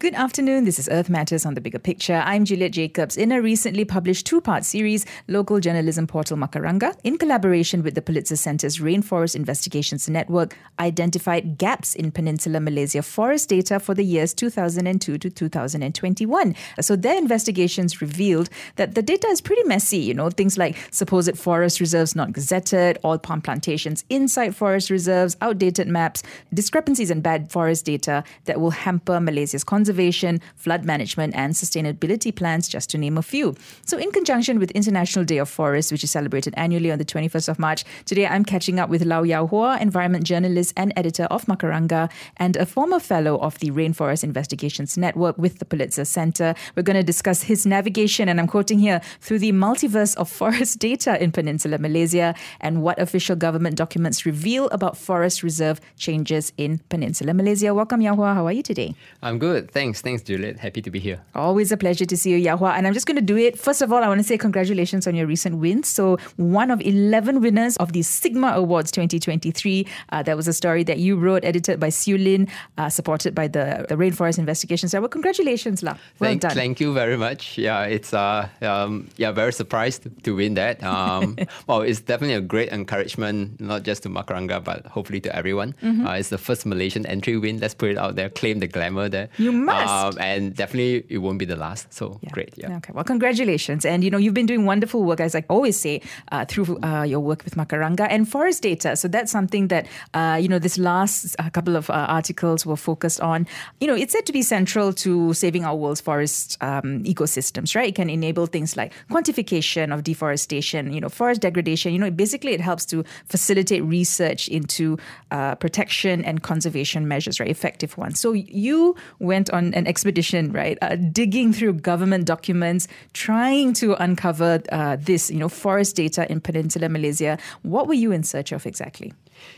Good afternoon. This is Earth Matters on the Bigger Picture. I'm Juliet Jacobs. In a recently published two part series, local journalism portal Macaranga, in collaboration with the Pulitzer Center's Rainforest Investigations Network, identified gaps in Peninsular Malaysia forest data for the years 2002 to 2021. So their investigations revealed that the data is pretty messy. You know, things like supposed forest reserves not gazetted, oil palm plantations inside forest reserves, outdated maps, discrepancies in bad forest data that will hamper Malaysia's conservation conservation, flood management, and sustainability plans, just to name a few. So, in conjunction with International Day of Forests, which is celebrated annually on the 21st of March, today I'm catching up with Law Yao Hua, environment journalist and editor of Macaranga, and a former fellow of the Rainforest Investigations Network with the Pulitzer Center. We're going to discuss his navigation, and I'm quoting here, through the multiverse of forest data in Peninsular Malaysia and what official government documents reveal about forest reserve changes in Peninsular Malaysia. Welcome, Yao Hua. How are you today? I'm good. Thanks. Thanks, Juliet. Happy to be here. Always a pleasure to see you, Yao Hua. And I'm just going to do it. First of all, I want to say congratulations on your recent wins. So, one of 11 winners of the Sigma Awards 2023. Uh, that was a story that you wrote, edited by Siu Lin, uh, supported by the, the Rainforest Investigations. So, well, congratulations, La. Well thank, done. Thank you very much. Yeah, it's uh, um, yeah, very surprised to win that. Um, well, it's definitely a great encouragement, not just to Macaranga, but hopefully to everyone. Mm-hmm. Uh, it's the first Malaysian entry win. Let's put it out there. Claim the glamour there. You must. Um, and definitely it won't be the last. So yeah. great. Yeah. Okay. Well, congratulations. And you know, you've been doing wonderful work, as I always say, uh, through uh, your work with Macaranga and forest data. So that's something that, uh, you know, this last uh, couple of uh, articles were focused on. You know, it's said to be central to saving our world's forest um, ecosystems, right? It can enable things like quantification of deforestation, you know, forest degradation. You know, basically it helps to facilitate research into uh, protection and conservation measures, right? Effective ones. So you went on an expedition, right? Uh, digging through government documents, trying to uncover uh, this, you know, forest data in Peninsular Malaysia. What were you in search of exactly?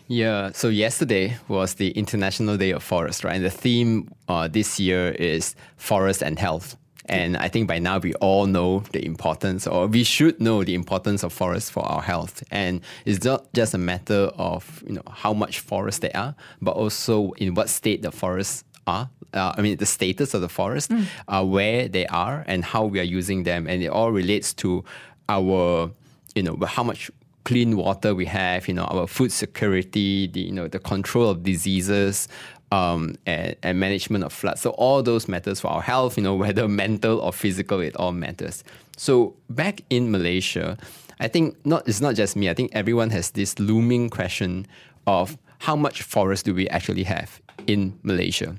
Yeah, so yesterday was the International Day of Forest, right? And the theme uh, this year is forest and health. And I think by now we all know the importance, or we should know the importance of forests for our health. And it's not just a matter of you know how much forest there are, but also in what state the forests are. Uh, I mean, the status of the forest, mm. uh, where they are, and how we are using them, and it all relates to our, you know, how much clean water we have, you know, our food security, the you know, the control of diseases, um, and, and management of floods. So all those matters for our health, you know, whether mental or physical, it all matters. So back in Malaysia, I think not it's not just me. I think everyone has this looming question of how much forest do we actually have in Malaysia,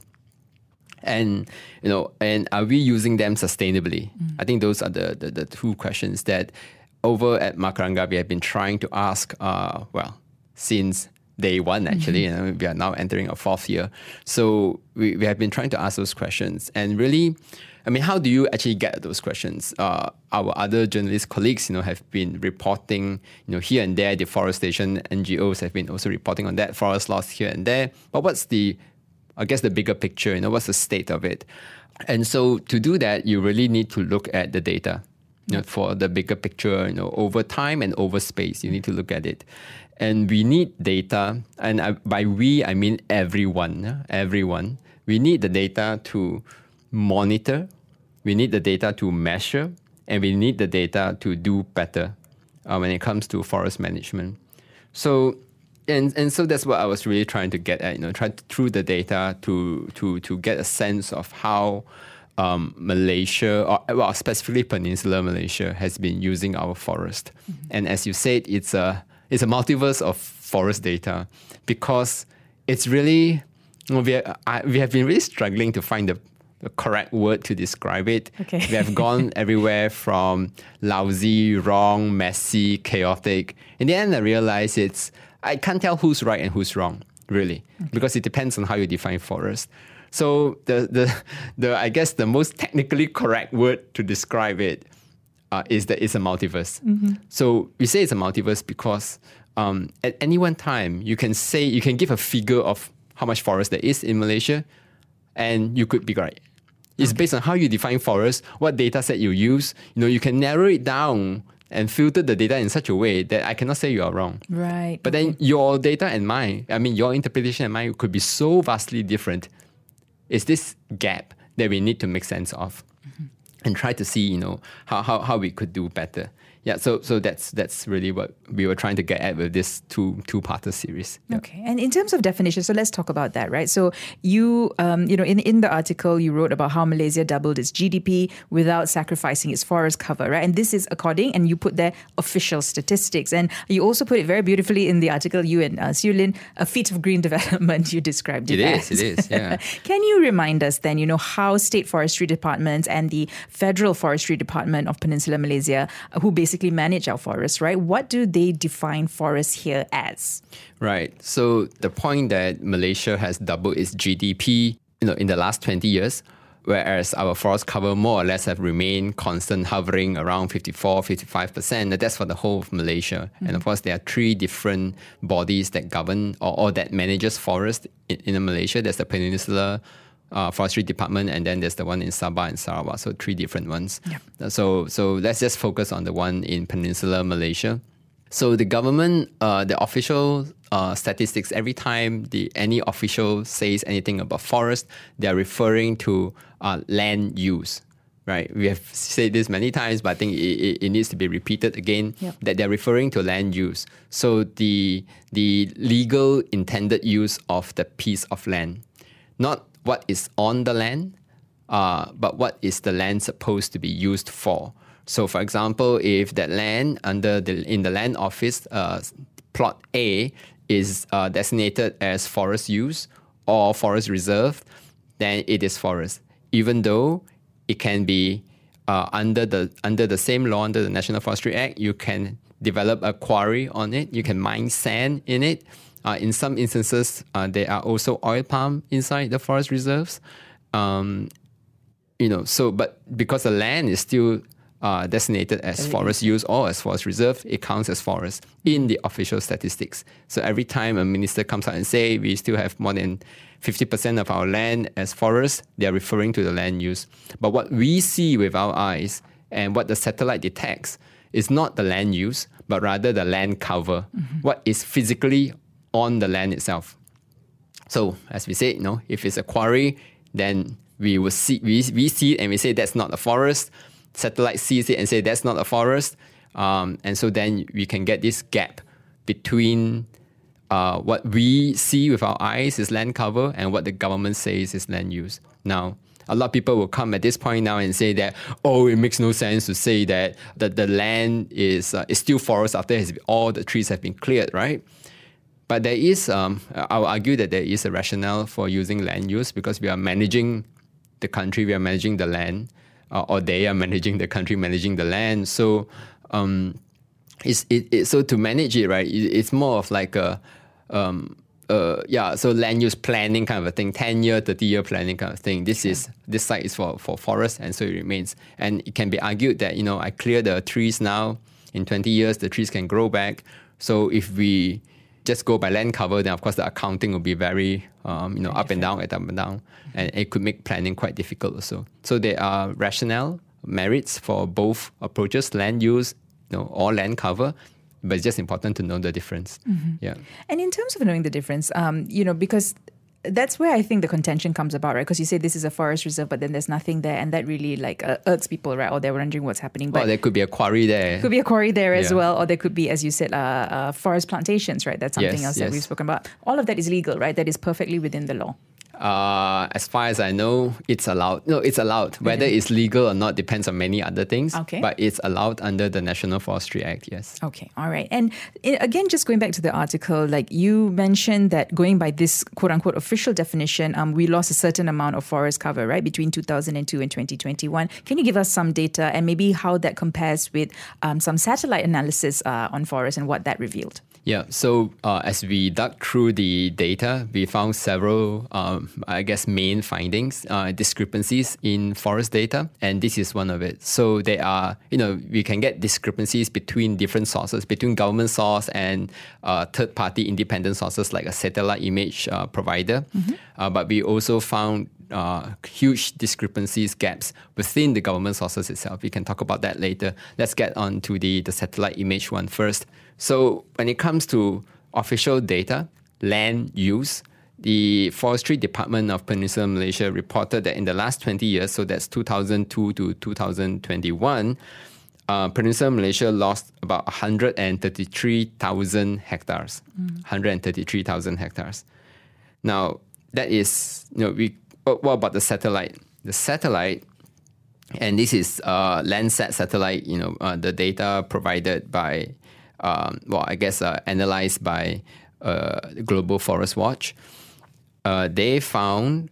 and you know, and are we using them sustainably? Mm. I think those are the, the, the two questions that over at Macaranga we have been trying to ask. Uh, well, since day one actually mm-hmm. and we are now entering a fourth year so we, we have been trying to ask those questions and really i mean how do you actually get those questions uh, our other journalist colleagues you know have been reporting you know here and there deforestation ngos have been also reporting on that forest loss here and there but what's the i guess the bigger picture you know what's the state of it and so to do that you really need to look at the data you know, for the bigger picture, you know, over time and over space, you need to look at it and we need data. And I, by we, I mean everyone. Everyone. We need the data to monitor. We need the data to measure, and we need the data to do better uh, when it comes to forest management. So, and and so that's what I was really trying to get at. You know, try to, through the data to to to get a sense of how. Um, Malaysia, or well, specifically Peninsular Malaysia, has been using our forest. Mm-hmm. And as you said, it's a it's a multiverse of forest data because it's really you know, we, are, I, we have been really struggling to find the, the correct word to describe it. Okay. we have gone everywhere from lousy, wrong, messy, chaotic. In the end, I realized it's I can't tell who's right and who's wrong, really, okay. because it depends on how you define forest. So the, the the I guess the most technically correct word to describe it uh, is that it's a multiverse. Mm-hmm. So we say it's a multiverse because um, at any one time you can say you can give a figure of how much forest there is in Malaysia, and you could be right. It's okay. based on how you define forest, what data set you use. You know, you can narrow it down and filtered the data in such a way that I cannot say you are wrong. Right. But then your data and mine, I mean, your interpretation and mine could be so vastly different. It's this gap that we need to make sense of mm-hmm. and try to see, you know, how, how, how we could do better. Yeah, so so that's that's really what we were trying to get at with this two two parter series. Yeah. Okay, and in terms of definition, so let's talk about that, right? So you, um, you know, in in the article you wrote about how Malaysia doubled its GDP without sacrificing its forest cover, right? And this is according, and you put there official statistics, and you also put it very beautifully in the article. You and uh, Siu Lin, a feat of green development. You described it. It as. is, it is, yeah. Can you remind us then, you know, how state forestry departments and the federal forestry department of Peninsular Malaysia, who basically manage our forests, right? What do they define forests here as? Right. So the point that Malaysia has doubled its GDP, you know, in the last 20 years, whereas our forest cover more or less have remained constant, hovering around 54, 55%. That's for the whole of Malaysia. Mm-hmm. And of course, there are three different bodies that govern or, or that manages forest in, in Malaysia. There's the Peninsular uh, Forestry Department, and then there's the one in Sabah and Sarawak. So three different ones. Yeah. So so let's just focus on the one in Peninsular Malaysia. So the government, uh, the official uh, statistics, every time the any official says anything about forest, they're referring to uh, land use. Right, we have said this many times, but I think it, it, it needs to be repeated again. Yep. That they're referring to land use. So the the legal intended use of the piece of land, not what is on the land, uh, but what is the land supposed to be used for. So, for example, if that land under the in the land office, uh, plot A is uh, designated as forest use or forest reserve, then it is forest, even though it can be uh, under the under the same law under the National Forestry Act. You can develop a quarry on it. You can mine sand in it. Uh, in some instances, uh, there are also oil palm inside the forest reserves. Um, you know, so but because the land is still uh, designated as forest use or as forest reserve, it counts as forest in the official statistics. So every time a minister comes out and say we still have more than 50% of our land as forest, they are referring to the land use. But what we see with our eyes and what the satellite detects is not the land use, but rather the land cover, mm-hmm. what is physically on the land itself. So as we say, you know, if it's a quarry, then we will see we, we see it and we say that's not a forest. Satellite sees it and say that's not a forest. Um, and so then we can get this gap between uh, what we see with our eyes is land cover and what the government says is land use. Now, a lot of people will come at this point now and say that, oh, it makes no sense to say that the, the land is, uh, is still forest after all the trees have been cleared, right? But there is, um, I will argue that there is a rationale for using land use because we are managing the country, we are managing the land, uh, or they are managing the country, managing the land. So, um, it's it, it, so to manage it, right? It, it's more of like a, um, uh, yeah, so land use planning kind of a thing, 10 year, 30 year planning kind of thing. This is this site is for, for forest and so it remains. And it can be argued that, you know, I clear the trees now, in 20 years the trees can grow back. So if we just go by land cover, then of course the accounting will be very, um, you know, up and down, up and down, and it could make planning quite difficult also. So there are rationale, merits for both approaches, land use, you know, or land cover, but it's just important to know the difference. Mm-hmm. Yeah. And in terms of knowing the difference, um, you know, because that's where I think the contention comes about, right? Because you say this is a forest reserve, but then there's nothing there, and that really like uh, irks people, right? Or they're wondering what's happening. But well, there could be a quarry there. Could be a quarry there as yeah. well, or there could be, as you said, uh, uh, forest plantations, right? That's something yes, else yes. that we've spoken about. All of that is legal, right? That is perfectly within the law. Uh, as far as I know, it's allowed. No, it's allowed. Whether it's legal or not depends on many other things. Okay. But it's allowed under the National Forestry Act, yes. Okay, all right. And again, just going back to the article, like you mentioned that going by this quote unquote official definition, um, we lost a certain amount of forest cover, right, between 2002 and 2021. Can you give us some data and maybe how that compares with um, some satellite analysis uh, on forest and what that revealed? Yeah, so uh, as we dug through the data, we found several, um, I guess, main findings, uh, discrepancies in forest data, and this is one of it. So there are, you know, we can get discrepancies between different sources, between government source and uh, third-party independent sources like a satellite image uh, provider. Mm-hmm. Uh, but we also found uh, huge discrepancies, gaps within the government sources itself. We can talk about that later. Let's get on to the, the satellite image one first. So, when it comes to official data, land use, the Forestry Department of Peninsular Malaysia reported that in the last 20 years, so that's 2002 to 2021, uh, Peninsular Malaysia lost about 133,000 hectares. Mm. 133,000 hectares. Now, that is, you know, we, what about the satellite? The satellite, and this is uh, Landsat satellite, you know, uh, the data provided by, um, well, I guess uh, analyzed by uh, Global Forest Watch. Uh, they found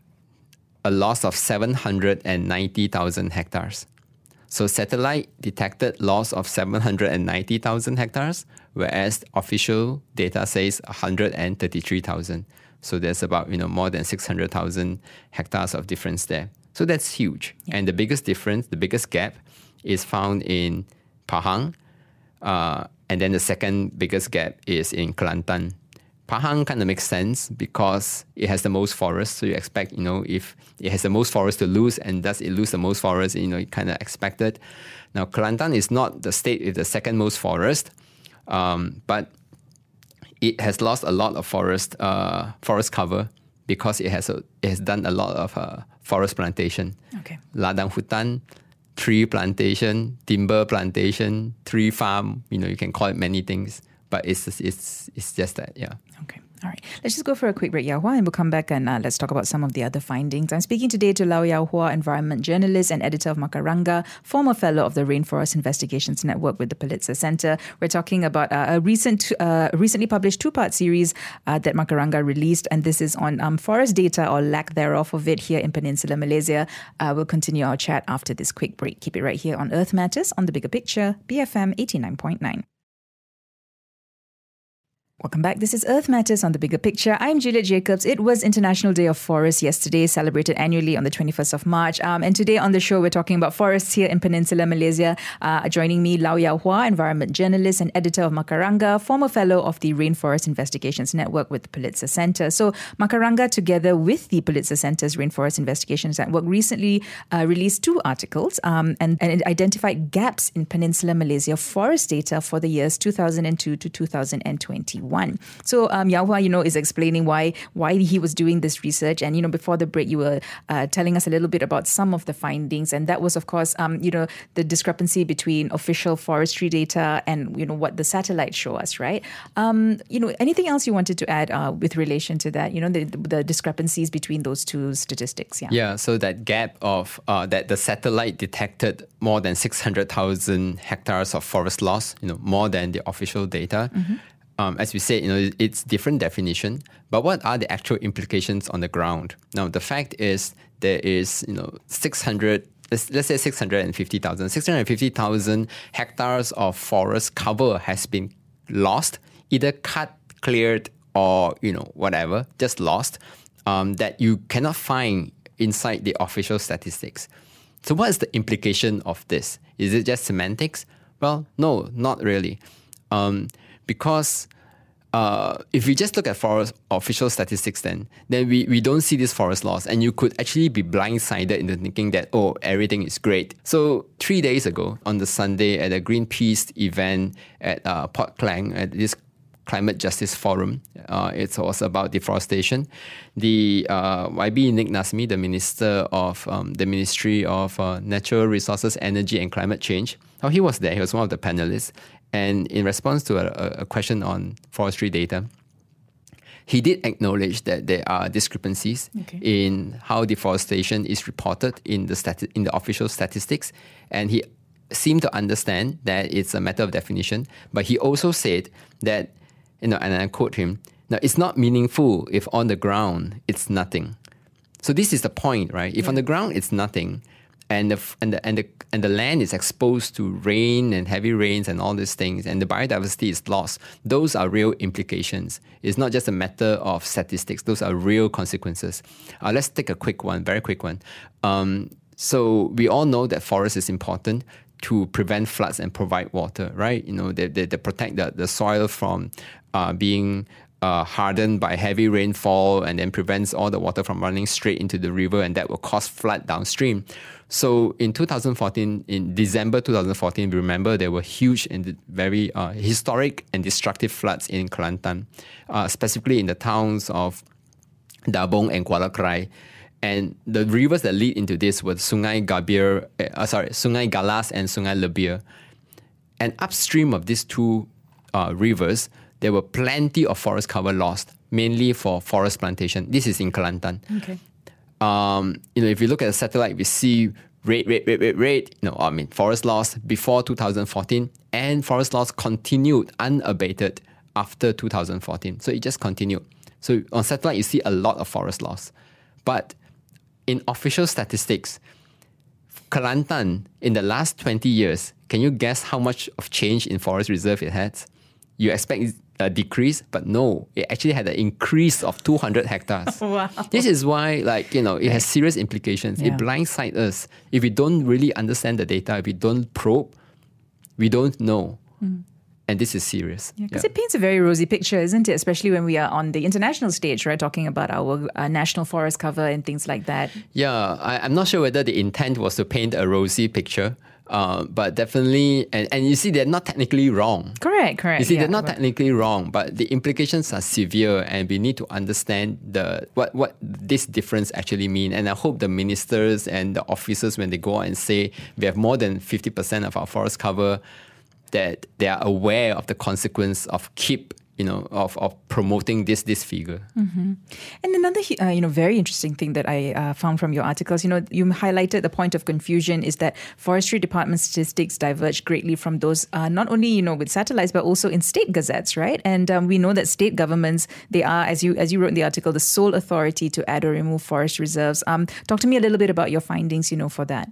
a loss of 790,000 hectares. So satellite detected loss of 790,000 hectares, whereas official data says 133,000. So there's about you know more than 600,000 hectares of difference there. So that's huge. Yeah. And the biggest difference, the biggest gap, is found in Pahang, uh, and then the second biggest gap is in Kelantan. Pahang kind of makes sense because it has the most forest. So you expect, you know, if it has the most forest to lose and thus it lose the most forest, you know, you kind of expect it. Now, Kelantan is not the state with the second most forest, um, but it has lost a lot of forest uh, forest cover because it has a, it has done a lot of uh, forest plantation. Okay. Ladang hutan, tree plantation, timber plantation, tree farm. You know, you can call it many things, but it's it's it's just that, yeah. All right. Let's just go for a quick break, Yao Hua, and we'll come back and uh, let's talk about some of the other findings. I'm speaking today to Law Yao Hua, environment journalist and editor of Macaranga, former fellow of the Rainforest Investigations Network with the Pulitzer Center. We're talking about uh, a recent, uh, recently published two-part series uh, that Macaranga released, and this is on um, forest data or lack thereof of it here in Peninsular Malaysia. Uh, we'll continue our chat after this quick break. Keep it right here on Earth Matters on the Bigger Picture, BFM 89.9. Welcome back. This is Earth Matters on the Bigger Picture. I'm Juliet Jacobs. It was International Day of Forests yesterday, celebrated annually on the 21st of March. Um, and today on the show, we're talking about forests here in Peninsular Malaysia. Uh, joining me, Law Yao Hua, environment journalist and editor of Macaranga, former fellow of the Rainforest Investigations Network with the Pulitzer Center. So, Macaranga, together with the Pulitzer Center's Rainforest Investigations Network, recently uh, released two articles um, and, and it identified gaps in Peninsular Malaysia forest data for the years 2002 to 2021 one. So um, Yao Hua, you know, is explaining why why he was doing this research. And you know, before the break, you were uh, telling us a little bit about some of the findings, and that was, of course, um, you know, the discrepancy between official forestry data and you know what the satellites show us, right? Um, you know, anything else you wanted to add uh, with relation to that? You know, the, the discrepancies between those two statistics. Yeah. Yeah. So that gap of uh, that the satellite detected more than six hundred thousand hectares of forest loss. You know, more than the official data. Mm-hmm um, as we said, you know, it's different definition. But what are the actual implications on the ground? Now, the fact is there is, you know, 600 let's, let's say 650,000, 650,000 hectares of forest cover has been lost, either cut, cleared, or, you know, whatever, just lost, um, that you cannot find inside the official statistics. So what is the implication of this? Is it just semantics? Well, no, not really. Um, because uh, if we just look at forest official statistics, then then we, we don't see this forest loss, and you could actually be blindsided into thinking that oh everything is great. So three days ago on the Sunday at a Greenpeace event at uh, Port Klang at this climate justice forum, uh, it was about deforestation. The uh, YB Nik Nazmi, the minister of um, the Ministry of uh, Natural Resources, Energy and Climate Change, oh, he was there. He was one of the panelists, and in response to a, a question on forestry data, he did acknowledge that there are discrepancies okay. in how deforestation is reported in the stati- in the official statistics, and he seemed to understand that it's a matter of definition. But he also said that, you know, and I quote him: "Now it's not meaningful if on the ground it's nothing." So this is the point, right? If yeah. on the ground it's nothing, and the and the and the and the land is exposed to rain and heavy rains and all these things, and the biodiversity is lost. Those are real implications. It's not just a matter of statistics. Those are real consequences. Uh, let's take a quick one, very quick one. Um, so we all know that forest is important to prevent floods and provide water, right? You know, they, they, they protect the, the soil from uh, being uh, hardened by heavy rainfall and then prevents all the water from running straight into the river, and that will cause flood downstream. So in 2014, in December 2014, we remember there were huge and very uh, historic and destructive floods in Kelantan, uh, specifically in the towns of Dabong and Kuala Krai. And the rivers that lead into this were Sungai Gabir, uh, sorry, Sungai Galas and Sungai Lebir. And upstream of these two uh, rivers, there were plenty of forest cover lost, mainly for forest plantation. This is in Kelantan. Okay. Um, you know, if you look at the satellite, we see rate, rate, rate, rate, rate. Know, I mean, forest loss before 2014, and forest loss continued unabated after 2014. So it just continued. So on satellite, you see a lot of forest loss, but in official statistics, Kelantan in the last 20 years, can you guess how much of change in forest reserve it had? You expect a decrease, but no, it actually had an increase of 200 hectares. Wow. This is why, like, you know, it has serious implications. Yeah. It blindsides us. If we don't really understand the data, if we don't probe, we don't know. And this is serious. Because Yeah. it paints a very rosy picture, isn't it? Especially when we are on the international stage, right? Talking about our uh, national forest cover and things like that. Yeah, I, I'm not sure whether the intent was to paint a rosy picture, uh, but definitely, and, and you see, they're not technically wrong. Correct, correct. You see, yeah. they're not technically wrong, but the implications are severe, and we need to understand the what what this difference actually mean. And I hope the ministers and the officers, when they go out and say we have more than fifty percent of our forest cover, that they are aware of the consequence of keep you know of, of promoting this this figure. And another, uh, you know, very interesting thing that I uh, found from your articles, you know, you highlighted the point of confusion is that forestry department statistics diverge greatly from those uh, not only you know with satellites but also in state gazettes, right? And um, we know that state governments they are, as you as you wrote in the article, the sole authority to add or remove forest reserves. Um, talk to me a little bit about your findings, you know, for that.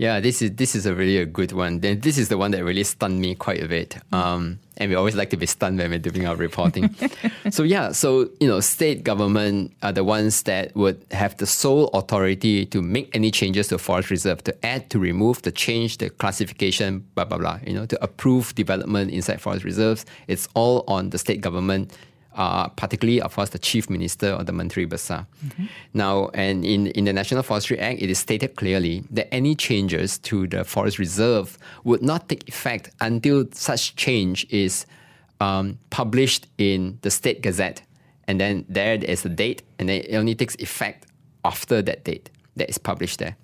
Yeah, this is this is a really a good one. Then this is the one that really stunned me quite a bit. Um, and we always like to be stunned when we're doing our reporting. so yeah, so you know, state government are the ones that would have the sole authority to make any changes to forest reserve, to add, to remove, to change the classification, blah blah blah. You know, to approve development inside forest reserves. It's all on the state government uh, particularly, of course, the chief minister or the Menteri Besar. Now, and in, in the National Forestry Act, it is stated clearly that any changes to the forest reserve would not take effect until such change is um, published in the State Gazette. And then there is a date, and then it only takes effect after that date that is published there.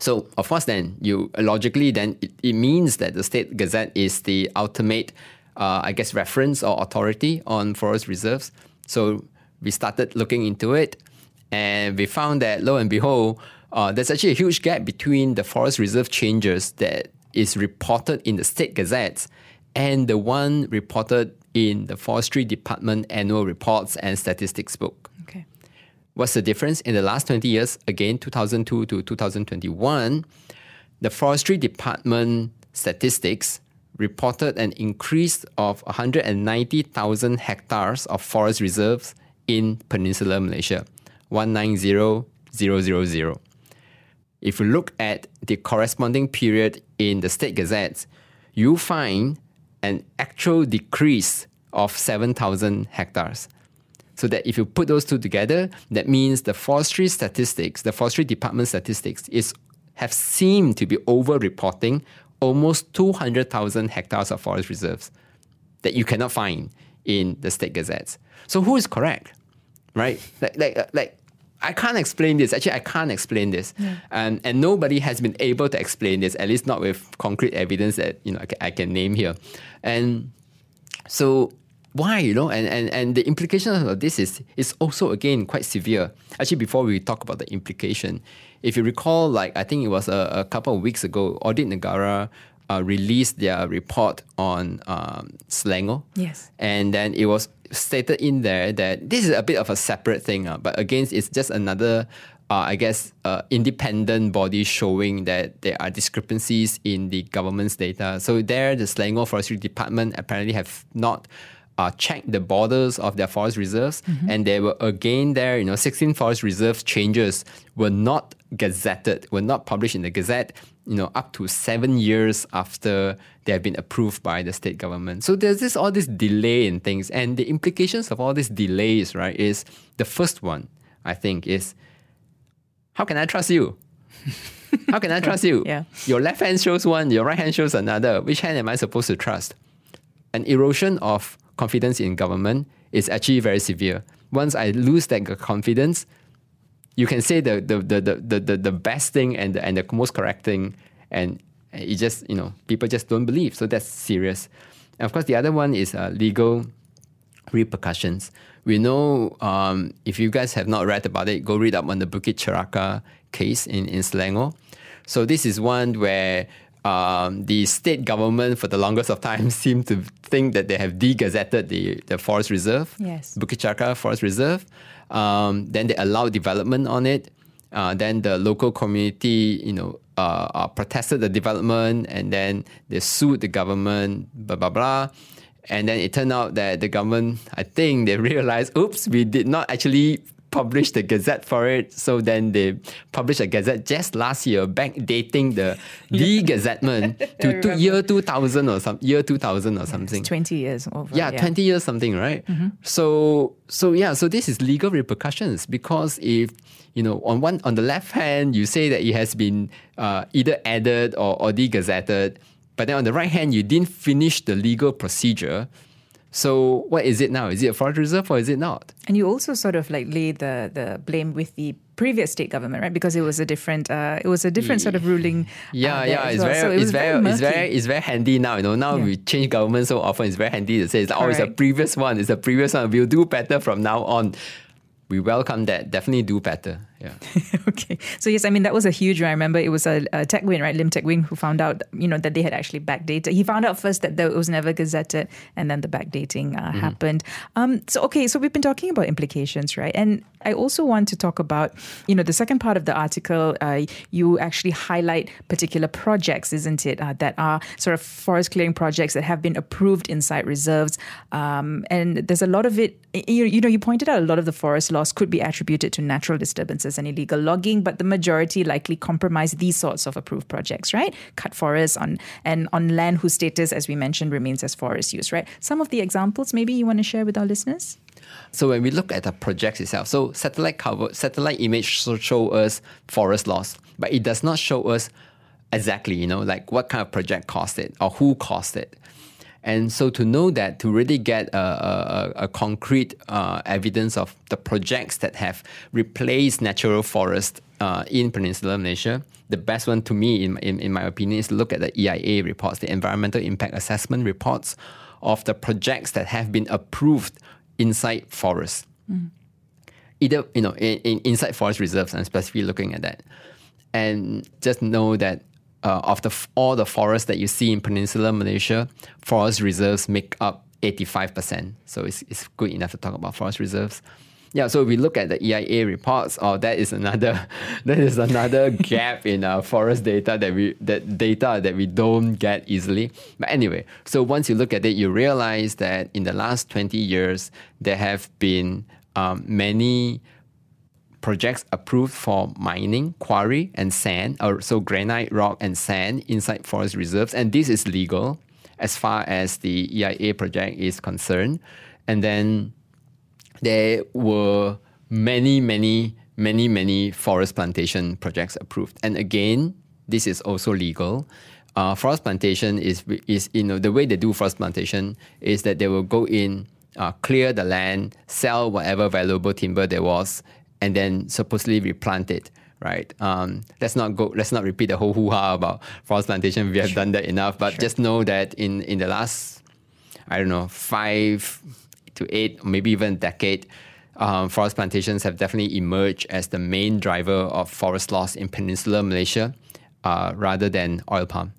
So of course, then you logically then it, it means that the state gazette is the ultimate, uh, I guess, reference or authority on forest reserves. So we started looking into it, and we found that lo and behold, uh, there's actually a huge gap between the forest reserve changes that is reported in the state gazettes and the one reported in the forestry department annual reports and statistics book. Okay. What's the difference? In the last 20 years, again, 2002 to 2021, the Forestry Department statistics reported an increase of 190,000 hectares of forest reserves in Peninsular Malaysia, 190,000. If you look at the corresponding period in the state gazettes, you find an actual decrease of 7,000 hectares. So that if you put those two together, that means the forestry statistics, the forestry department statistics, is have seemed to be over-reporting almost 200,000 hectares of forest reserves that you cannot find in the state gazettes. So who is correct, right? Like, like, uh, like I can't explain this. Actually, I can't explain this, and and nobody has been able to explain this. At least not with concrete evidence that you know I can, I can name here, and so why you know and, and and the implication of this is is also again quite severe actually before we talk about the implication if you recall like i think it was a, a couple of weeks ago audit negara uh, released their report on um, Selangor. Yes. And then it was stated in there that this is a bit of a separate thing, uh, but again, it's just another, uh, I guess, uh, independent body showing that there are discrepancies in the government's data. So there, the Selangor Forestry Department apparently have not uh, checked the borders of their forest reserves, and there were again there, you know, 16 forest reserve changes were not gazetted, were not published in the Gazette, you know, up to seven years after they have been approved by the state government. So there's this all this delay in things, and the implications of all these delays, right, is the first one, I think, is how can I trust you? how can I trust you? Yeah. Your left hand shows one, your right hand shows another. Which hand am I supposed to trust? An erosion of confidence in government is actually very severe. Once I lose that confidence, you can say the the, the, the, the, the best thing and the, and the most correct thing, and it just you know people just don't believe. So that's serious. And of course, the other one is uh, legal repercussions. We know um, if you guys have not read about it, go read up on the Bukit Cheraka case in, in Selangor. So this is one where um, the state government for the longest of time seem to think that they have de-gazetted the, the forest reserve, yes. Bukit Cheraka Forest Reserve. Um, then they allow development on it. Uh, then the local community, you know, uh, uh, protested the development, and then they sued the government. Blah blah blah. And then it turned out that the government, I think, they realized, oops, we did not actually publish the gazette for it. So then they published a gazette just last year, backdating the the gazettement to, to year 2000 or some year 2000 or something. It's 20 years over. Yeah, 20 years something, right? So so yeah, so this is legal repercussions because if you know on one on the left hand you say that it has been uh, either added or, or de-gazetted, but then on the right hand you didn't finish the legal procedure. So what is it now? Is it a forest reserve or is it not? And you also sort of like lay the the blame with the previous state government, right? Because it was a different uh, it was a different sort of ruling. uh, Yeah, yeah, it's well. very, So it it's was very, it's very, it's very handy now. You know, now Yeah. we change government so often. It's very handy to say, it's, oh, it's a previous one. It's a previous one. We'll do better from now on. We welcome that. Definitely do better. Yeah. okay. So yes, I mean that was a huge. I remember it was a, a Teck Wyn, right? Lim Teck Wyn, who found out, you know, that they had actually backdated. He found out first that it was never gazetted, and then the backdating uh, happened. Um, so okay, so we've been talking about implications, right? And I also want to talk about, you know, the second part of the article. Uh, you actually highlight particular projects, isn't it, uh, that are sort of forest clearing projects that have been approved inside reserves, um, and there's a lot of it. You, you know, you pointed out a lot of the forest loss could be attributed to natural disturbances and illegal logging, but the majority likely compromise these sorts of approved projects, right? Cut forests on and on land whose status, as we mentioned, remains as forest use, right? Some of the examples maybe you want to share with our listeners? So when we look at the projects itself, so satellite cover, satellite image show us forest loss, but it does not show us exactly, you know, like what kind of project caused it or who caused it. And so to know that, to really get a, a, a- concrete uh, evidence of the projects that have replaced natural forest uh, in Peninsular Malaysia, the best one to me, in, in, in my opinion, is to look at the EIA reports, the Environmental Impact Assessment reports of the projects that have been approved inside forests. Either, you know, in, in, inside forest reserves, I'm specifically looking at that. And just know that uh, of the all the forests that you see in Peninsular Malaysia, forest reserves make up 85%. So it's, it's good enough to talk about forest reserves. Yeah, so if we look at the EIA reports, oh, that is another that is another gap in our forest data that we that data that we don't get easily. But anyway, so once you look at it, you realize that in the last 20 years, there have been um, many projects approved for mining, quarry, and sand, or so granite, rock, and sand inside forest reserves. And this is legal as far as the EIA project is concerned. And then there were many, many, many, many forest plantation projects approved. And again, this is also legal. Uh, forest plantation is is you know the way they do forest plantation is that they will go in, uh, clear the land, sell whatever valuable timber there was, and then supposedly replant it. Right. Um, let's not go. Let's not repeat the whole hoo ha about forest plantation. We have done that enough. But just know that in in the last I don't know, five to eight, maybe even a decade, um, forest plantations have definitely emerged as the main driver of forest loss in peninsular Malaysia uh, rather than oil palm.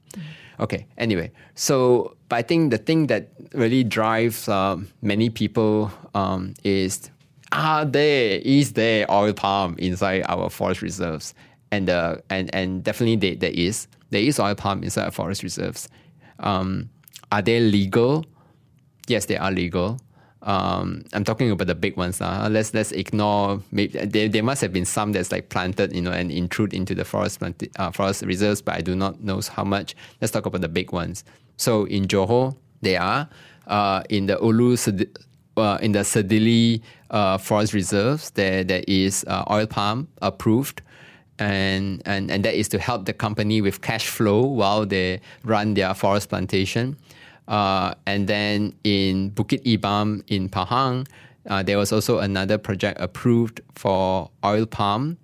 Okay, anyway, so but I think the thing that really drives um, many people um, is are there, is there oil palm inside our forest reserves? And, uh, and, and definitely there, there is. There is oil palm inside our forest reserves. Um, are they legal? yes, they are legal. Um, I'm talking about the big ones now. Let's let's ignore. Maybe there, there must have been some that's like planted, you know, and intrude into the forest uh, forest reserves, but I do not know how much. Let's talk about the big ones. So in Johor, they are uh, in the Ulu uh, in the Sedili uh, forest reserves. There there is uh, oil palm approved. And, and, and that is to help the company with cash flow while they run their forest plantation. Uh, and then in Bukit Ibam in Pahang, uh, there was also another project approved for oil palm,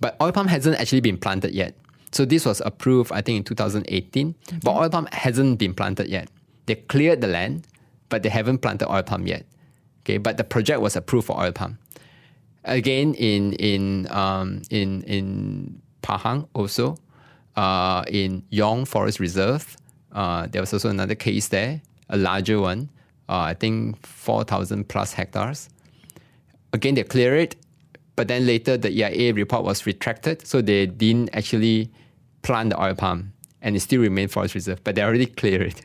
but oil palm hasn't actually been planted yet. So this was approved, I think, in 2018, okay. but oil palm hasn't been planted yet. They cleared the land, but they haven't planted oil palm yet. Okay, but the project was approved for oil palm. Again, in in um, in in Pahang also, uh, in Yong Forest Reserve, uh, there was also another case there, a larger one, uh, I think 4,000 plus hectares. Again, they clear it, but then later the EIA report was retracted, so they didn't actually plant the oil palm, and it still remained forest reserve, but they already cleared it.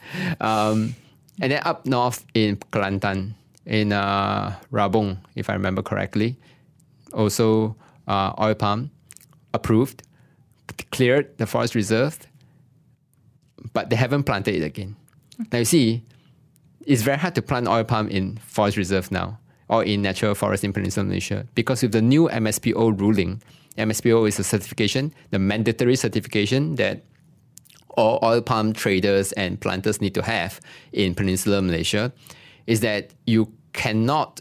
um, and then up north in Kelantan, in uh, Rabong, if I remember correctly, also uh, oil palm approved, cleared the forest reserve, but they haven't planted it again. Now you see, it's very hard to plant oil palm in forest reserve now or in natural forest in Peninsular Malaysia because with the new MSPO ruling, MSPO is a certification, the mandatory certification that all oil palm traders and planters need to have in Peninsular Malaysia, is that you cannot,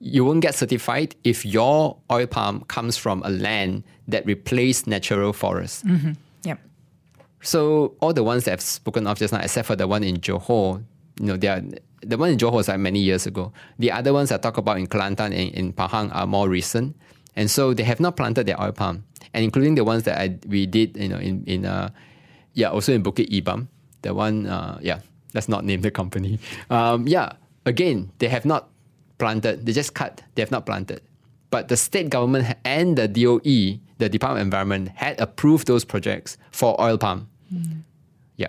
you won't get certified if your oil palm comes from a land that replaced natural forest. Mm-hmm. Yep. So all the ones that I've spoken of just now, except for the one in Johor, you know, they are the one in Johor was like many years ago. The other ones I talk about in Kelantan and in Pahang are more recent, and so they have not planted their oil palm, and including the ones that I we did, you know, in in uh, yeah, also in Bukit Ibam, the one, uh, yeah, let's not name the company. Um, yeah, again, they have not planted. They just cut. They have not planted, but the state government and the DOE the Department of Environment had approved those projects for oil palm. Mm. Yeah.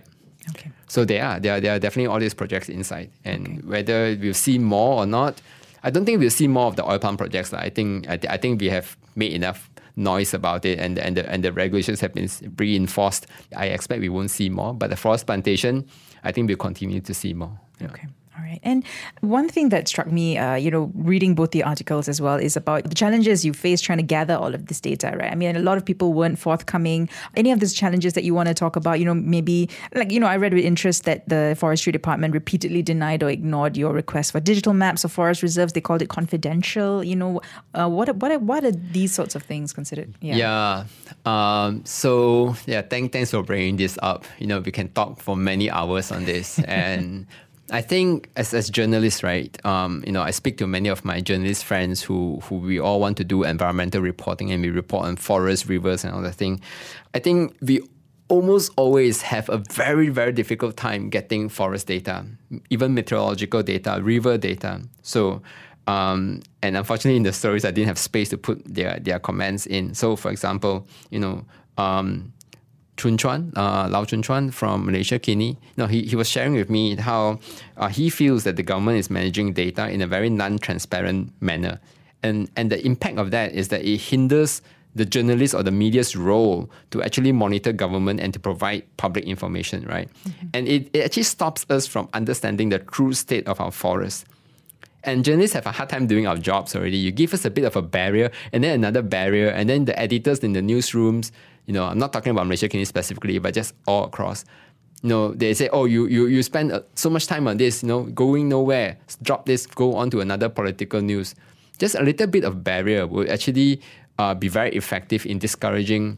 Okay. So there are, there are, there are definitely all these projects inside. And okay. whether we'll see more or not, I don't think we'll see more of the oil palm projects. I think, I, th- I think we have made enough noise about it and, and, the, and the regulations have been reinforced. I expect we won't see more, but the forest plantation, I think we'll continue to see more. Yeah. Okay. All right. And one thing that struck me, uh, you know, reading both the articles as well, is about the challenges you face trying to gather all of this data, right? I mean, a lot of people weren't forthcoming. Any of these challenges that you want to talk about, you know, maybe like, you know, I read with interest that the Forestry Department repeatedly denied or ignored your request for digital maps of forest reserves. They called it confidential. You know, uh, what, what, what are these sorts of things considered? Yeah. Yeah. Um, so, yeah, thank, thanks for bringing this up. You know, we can talk for many hours on this. and I think as, as journalists, right, um, you know, I speak to many of my journalist friends who who we all want to do environmental reporting and we report on forests, rivers, and all that thing. I think we almost always have a very very difficult time getting forest data, even meteorological data, river data. So. Um, and unfortunately, in the stories, I didn't have space to put their, their comments in. So, for example, you know, um, Chun Chuan, uh, Lau Chun Chuan from Malaysiakini, no, he, he was sharing with me how uh, he feels that the government is managing data in a very non-transparent manner. And, and the impact of that is that it hinders the journalist or the media's role to actually monitor government and to provide public information, right? Mm-hmm. And it, it actually stops us from understanding the true state of our forests. And journalists have a hard time doing our jobs already. You give us a bit of a barrier and then another barrier, and then the editors in the newsrooms, you know, I'm not talking about Malaysiakini specifically, but just all across. You know, they say, oh, you you you spend uh, so much time on this, you know, going nowhere. Drop this, go on to another political news. Just a little bit of barrier will actually uh, be very effective in discouraging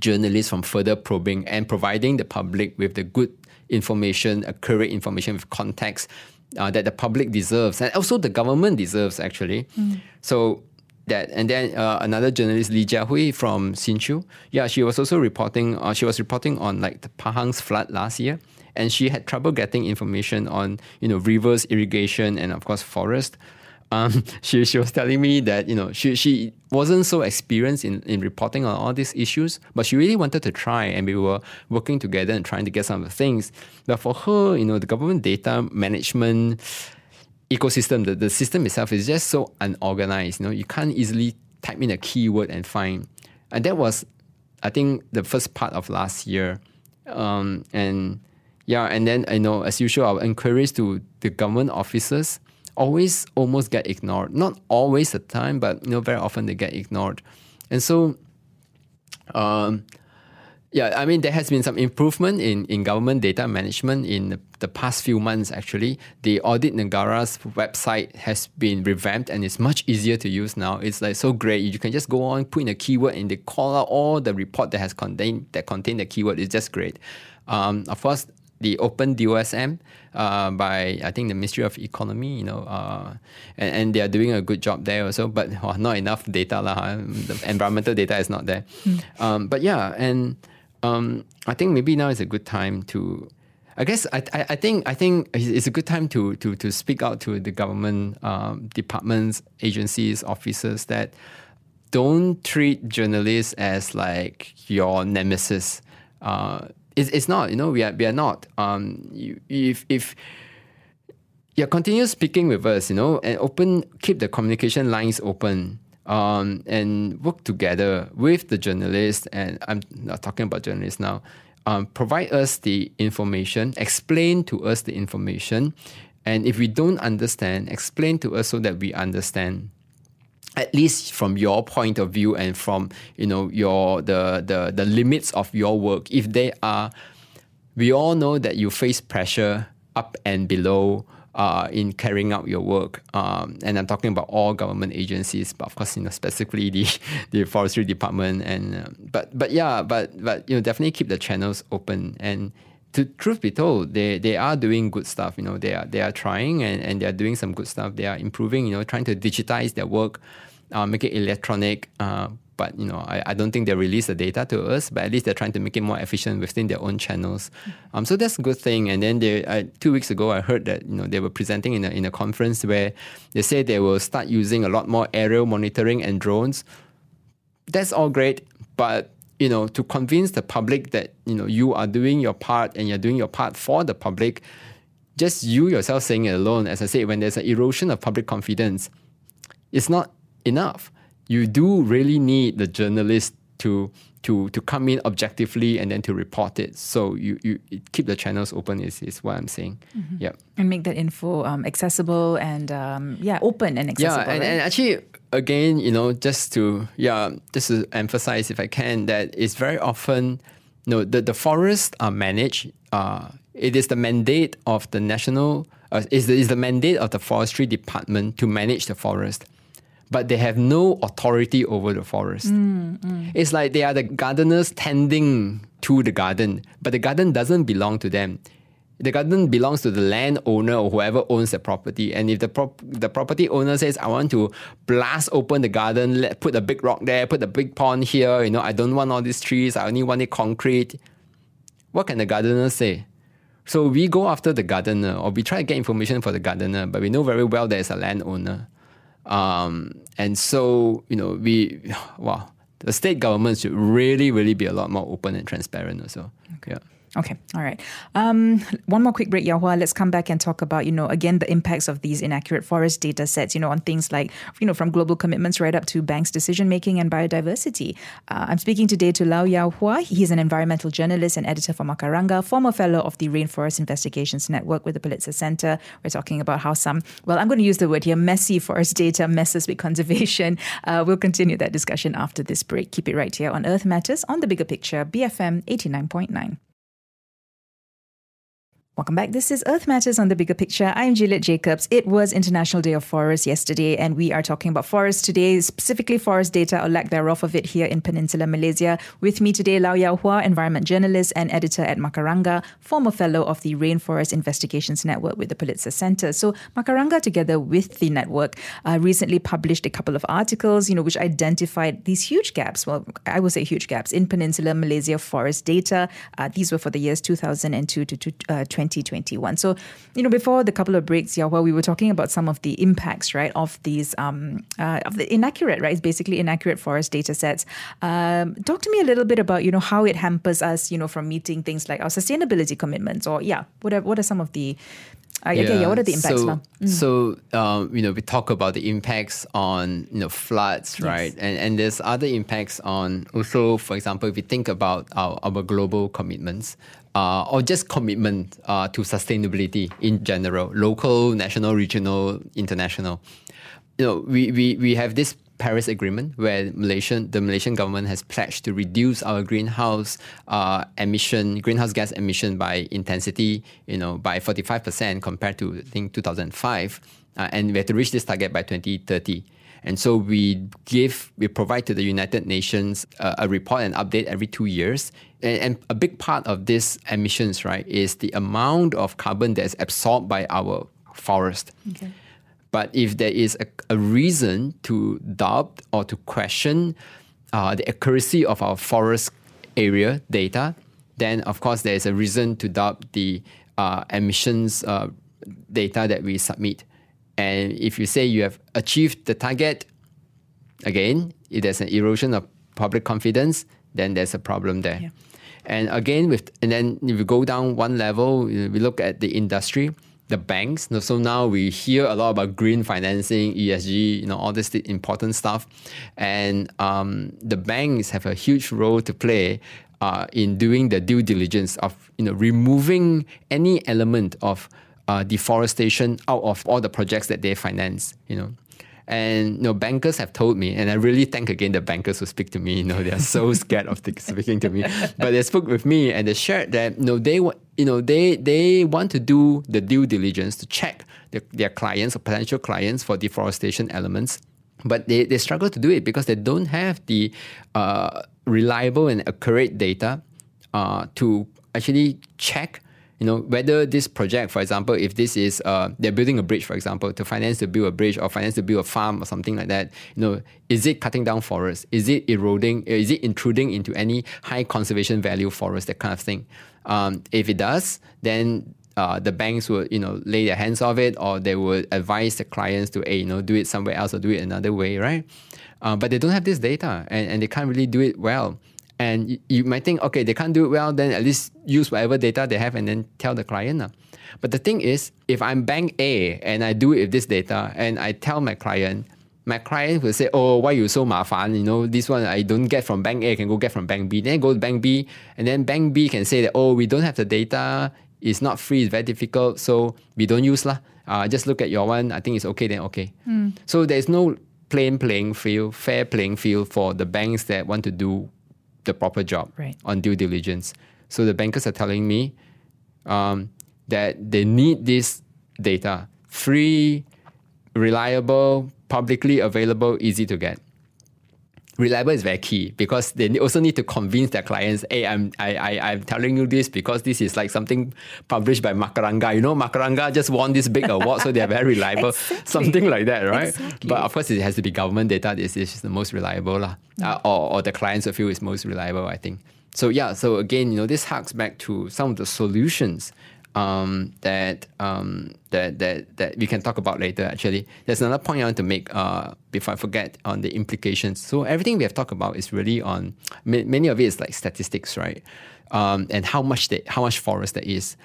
journalists from further probing and providing the public with the good information, accurate information with context uh, that the public deserves and also the government deserves actually. Mm. So that and then uh, another journalist Li Jiahui from Sin Chew, yeah, she was also reporting. Uh, she was reporting on like the Pahang's flood last year, and she had trouble getting information on you know rivers, irrigation, and of course forest. Um, she she was telling me that you know she she wasn't so experienced in, in reporting on all these issues, but she really wanted to try, and we were working together and trying to get some of the things. But for her, you know, the government data management ecosystem, the, the system itself is just so unorganized. You know, you can't easily type in a keyword and find. And that was, I think, the first part of last year. Um, and yeah, and then I know as usual, our inquiries to the government officers always almost get ignored. Not always the time, but you know, very often they get ignored. And so um, yeah, I mean, there has been some improvement in, in government data management in the, the past few months, actually. The Audit Negara's website has been revamped and it's much easier to use now. It's like so great. You can just go on, put in a keyword, and they call out all the report that has contained that contain the keyword. It's just great. Um, of course, the Open DOSM uh, by I think the Ministry of Economy, you know, uh, and, and they are doing a good job there also, but well, not enough data lah. The environmental data is not there. Mm. Um, but yeah, and um, I think maybe now is a good time to. I guess I, I, I think I think it's a good time to to to speak out to the government um, departments, agencies, officers that don't treat journalists as like your nemesis. Uh, it's, it's not. You know, we are we are not. Um, you, if if yeah, continue speaking with us. You know, and open keep the communication lines open um, and work together with the journalists. And I'm not talking about journalists now. Um, provide us the information, explain to us the information, and if we don't understand, explain to us so that we understand. At least from your point of view and from you know your the the the limits of your work. If they are, we all know that you face pressure up and below uh, in carrying out your work. Um, and I'm talking about all government agencies, but of course, you know, specifically the, the forestry department. And um, but but yeah, but but you know, definitely keep the channels open. And to truth be told, they they are doing good stuff. You know, they are they are trying and, and they are doing some good stuff. They are improving. You know, trying to digitize their work, uh, make it electronic. Uh, but you know, I, I don't think they release the data to us, but at least they're trying to make it more efficient within their own channels. Um, so that's a good thing. And then they, I, two weeks ago, I heard that you know they were presenting in a in a conference where they say they will start using a lot more aerial monitoring and drones. That's all great, but you know, to convince the public that you know you are doing your part and you're doing your part for the public, just you yourself saying it alone, as I said, when there's an erosion of public confidence, it's not enough you do really need the journalist to to to come in objectively and then to report it. So you you keep the channels open is, is what I'm saying. Mm-hmm. Yeah, and make that info um, accessible and um, yeah, open and accessible. Yeah, and, right? and actually, again, you know, just to yeah, just to emphasize if I can that it's very often, you know, the the forests are managed. Uh, it is the mandate of the national. Uh, is the, is the mandate of the forestry department to manage the forest but they have no authority over the forest. Mm, mm. It's like they are the gardeners tending to the garden, but the garden doesn't belong to them. The garden belongs to the landowner or whoever owns the property. And if the prop- the property owner says, "I want to blast open the garden, let put a big rock there, put a big pond here," you know, I don't want all these trees. I only want it concrete. What can the gardener say? So we go after the gardener, or we try to get information for the gardener, but we know very well there's a landowner. Um, and so, you know, we, wow, the state government should really, really be a lot more open and transparent also. Okay. Yeah. Okay, all right. Um, one more quick break, Yao Hua. Let's come back and talk about, you know, again, the impacts of these inaccurate forest data sets, you know, on things like, you know, from global commitments right up to banks' decision making and biodiversity. Uh, I'm speaking today to Law Yao Hua. He's an environmental journalist and editor for Macaranga, former fellow of the Rainforest Investigations Network with the Pulitzer Center. We're talking about how some, well, I'm going to use the word here, messy forest data messes with conservation. Uh, we'll continue that discussion after this break. Keep it right here on Earth Matters on the bigger picture, BFM 89.9. Welcome back. This is Earth Matters on the Bigger Picture. I'm Juliet Jacobs. It was International Day of Forests yesterday, and we are talking about forests today, specifically forest data or lack thereof of it here in Peninsular Malaysia. With me today, Law Yao Hua, environment journalist and editor at Macaranga, former fellow of the Rainforest Investigations Network with the Pulitzer Center. So, Macaranga, together with the network, uh, recently published a couple of articles, you know, which identified these huge gaps. Well, I will say huge gaps in Peninsular Malaysia forest data. Uh, these were for the years 2002 to uh, 2021. So, you know, before the couple of breaks, yeah, well, we were talking about some of the impacts, right, of these um, uh, of the inaccurate, right, it's basically inaccurate forest data sets. Um, talk to me a little bit about, you know, how it hampers us, you know, from meeting things like our sustainability commitments, or yeah, what are, what are some of the okay, yeah. What are the impacts? So, mm. so um, you know, we talk about the impacts on you know floods, yes. right? And and there's other impacts on also, for example, if you think about our, our global commitments. Uh, or just commitment uh, to sustainability in general, local, national, regional, international. You know, we, we, we have this Paris Agreement, where Malaysian the Malaysian government has pledged to reduce our greenhouse uh, emission, greenhouse gas emission by intensity, you know, by 45% compared to I think 2005, uh, and we have to reach this target by 2030. And so we give, we provide to the United Nations uh, a report and update every two years. And, and, a big part of this emissions, right, is the amount of carbon that is absorbed by our forest. Okay. But if there is a, a reason to doubt or to question uh, the accuracy of our forest area data, then of course there is a reason to doubt the uh, emissions uh, data that we submit. And if you say you have achieved the target, again, if there's an erosion of public confidence, then there's a problem there. Yeah. And again, with and then if you go down one level, we look at the industry the banks. So now we hear a lot about green financing, ESG, you know, all this important stuff, and um, the banks have a huge role to play uh, in doing the due diligence of you know removing any element of uh, deforestation out of all the projects that they finance. You know, and you know, bankers have told me, and I really thank again the bankers who speak to me. You know, they are so scared of speaking to me, but they spoke with me and they shared that you know they you know they they want to do the due diligence to check the, their clients or potential clients for deforestation elements, but they, they struggle to do it because they don't have the uh, reliable and accurate data uh, to actually check you know, whether this project, for example, if this is uh, they're building a bridge, for example, to finance to build a bridge or finance to build a farm or something like that, you know, is it cutting down forests? Is it eroding? Is it intruding into any high conservation value forest? That kind of thing. Um, if it does, then uh, the banks would you know lay their hands off it, or they would advise the clients to hey, you know do it somewhere else or do it another way, right? Uh, but they don't have this data, and, and they can't really do it well. And you, you, might think, okay, they can't do it well, then at least use whatever data they have and then tell the client. Uh. But the thing is, if I'm bank A and I do it with this data and I tell my client, my client will say, oh, why you so mafan? You know, this one I don't get from bank A, I can go get from bank B. Then go to bank B, and then bank B can say that, oh, we don't have the data, it's not free, it's very difficult, so we don't use lah. Uh, just look at your one, I think it's okay, then okay. Mm. So there's no plain playing field, fair playing field for the banks that want to do the proper job right. on due diligence. So the bankers are telling me um, that they need this data free, reliable, publicly available, easy to get. Reliable is very key because they also need to convince their clients, hey, I'm I, I I'm telling you this because this is like something published by Macaranga. You know, Macaranga just won this big award, so they're very reliable. exactly. Something like that, right? Exactly. But of course it has to be government data. This is the most reliable. Mm. Uh, or, or the clients feel is most reliable, I think. So yeah, so again, you know, this harks back to some of the solutions um, that um, that that that we can talk about later. Actually, there's another point I want to make uh, before I forget on the implications. So everything we have talked about is really on many of it is like statistics, right? Um, and how much they, how much forest there is.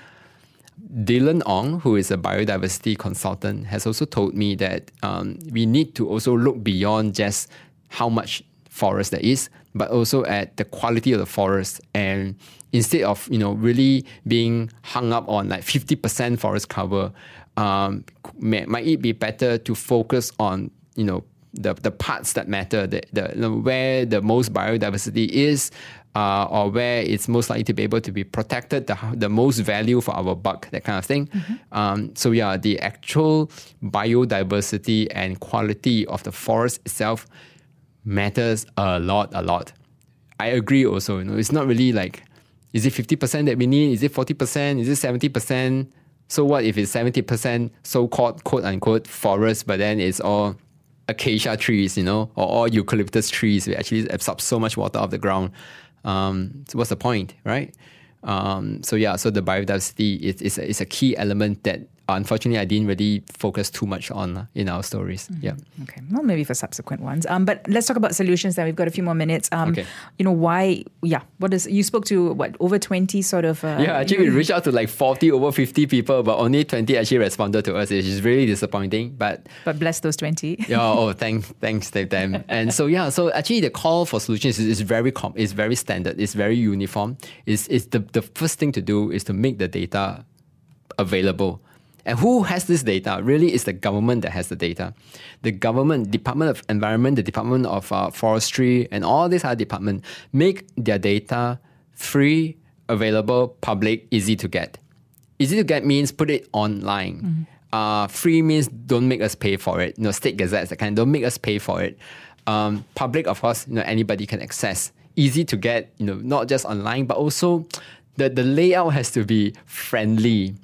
Dylan Ong, who is a biodiversity consultant, has also told me that um, we need to also look beyond just how much forest there is, but also at the quality of the forest and instead of you know really being hung up on like 50% forest cover um, may, might it be better to focus on you know the, the parts that matter the, the where the most biodiversity is uh, or where it's most likely to be able to be protected the, the most value for our buck that kind of thing mm-hmm. um, so yeah the actual biodiversity and quality of the forest itself matters a lot a lot I agree also you know it's not really like is it 50% that we need? Is it 40%? Is it 70%? So what if it's 70% so-called quote unquote forest, but then it's all acacia trees, you know, or all eucalyptus trees, We actually absorb so much water off the ground. Um, so what's the point, right? Um, so yeah, so the biodiversity is, is, a, is a key element that unfortunately, I didn't really focus too much on uh, in our stories. Mm-hmm. Yeah. Okay. Well, maybe for subsequent ones. Um, but let's talk about solutions. Then we've got a few more minutes. Um, Okay. You know why? Yeah. What is you spoke to? What over twenty sort of? Uh, Yeah, actually, we reached out to like 40, over 50 people, but only 20 actually responded to us, which is really disappointing. But But bless those twenty. yeah, oh, thanks, thanks to them. And so yeah, so actually the call for solutions is, is very com- is very standard. It's very uniform. Is is the the first thing to do is to make the data available. And who has this data? Really, it's the government that has the data. The government, Department of Environment, the Department of uh, Forestry, and all these other departments make their data free, available, public, easy to get. Easy to get means put it online. Uh, free means don't make us pay for it. You know, state gazettes that kind. Don't make us pay for it. Um, public, of course, you know anybody can access. Easy to get. You know, not just online, but also the the layout has to be friendly.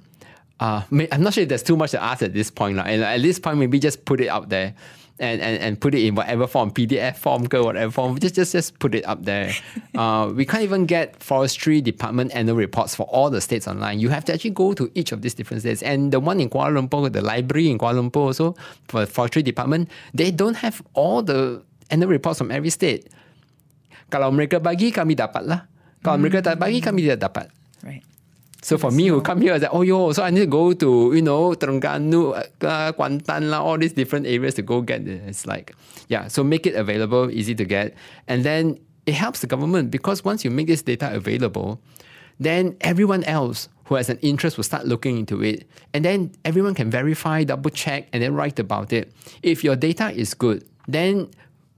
Uh, I'm not sure if there's too much to ask at this point. Like, and at this point, maybe just put it out there. And, and, and put it in whatever form, PDF form, go whatever form, just just just put it up there. Uh, we can't even get forestry department annual reports for all the states online. You have to actually go to each of these different states. And the one in Kuala Lumpur, the library in Kuala Lumpur also for the forestry department, they don't have all the annual reports from every state. Kalau mereka bagi, kami dapat lah. Kalau mereka tak bagi, kami tidak dapat. Right. So for me who come here, I was like, oh yo, so I need to go to, you know, Terengganu, uh, Kuantan, all these different areas to go get it. It's like, yeah, so make it available, easy to get. And then it helps the government because once you make this data available, then everyone else who has an interest will start looking into it. And then everyone can verify, double check, and then write about it. If your data is good, then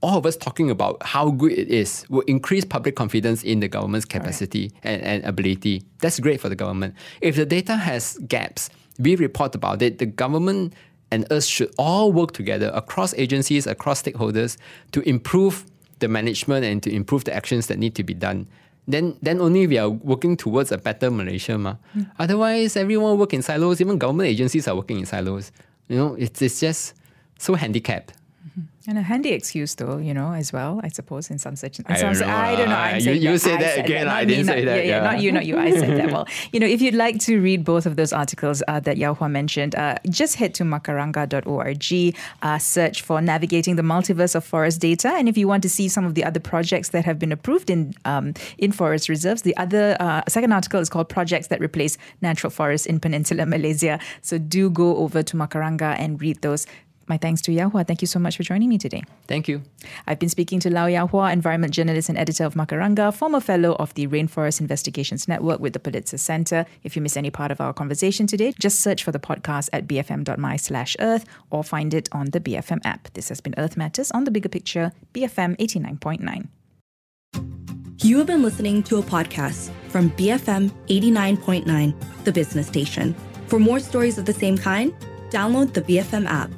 all of us talking about how good it is will increase public confidence in the government's capacity and, and ability. That's great for the government. If the data has gaps, we report about it. The government and us should all work together across agencies, across stakeholders to improve the management and to improve the actions that need to be done. Then, then only we are working towards a better Malaysia. Ma. Hmm. Otherwise, everyone work in silos. Even government agencies are working in silos. You know, it's, it's just so handicapped. And a handy excuse, though, you know, as well, I suppose, in some such. In I some don't se- know. I don't know. I'm you- you that. say that again. Not I me, didn't not- say that, Yeah, yeah. not you, not you. I said that. Well, you know, if you'd like to read both of those articles uh, that Yao Hua mentioned, uh, just head to macaranga.org, uh, search for Navigating the Multiverse of Forest Data. And if you want to see some of the other projects that have been approved in, um, in forest reserves, the other uh, second article is called Projects That Replace Natural Forests in Peninsular Malaysia. So do go over to Macaranga and read those. My thanks to Yao Hua. Thank you so much for joining me today. Thank you. I've been speaking to Law Yao Hua, environment journalist and editor of Macaranga, former fellow of the Rainforest Investigations Network with the Pulitzer Center. If you miss any part of our conversation today, just search for the podcast at bfm.my slash earth or find it on the BFM app. This has been Earth Matters on the Bigger Picture, BFM 89.9. You have been listening to a podcast from BFM 89.9, the business station. For more stories of the same kind, download the BFM app.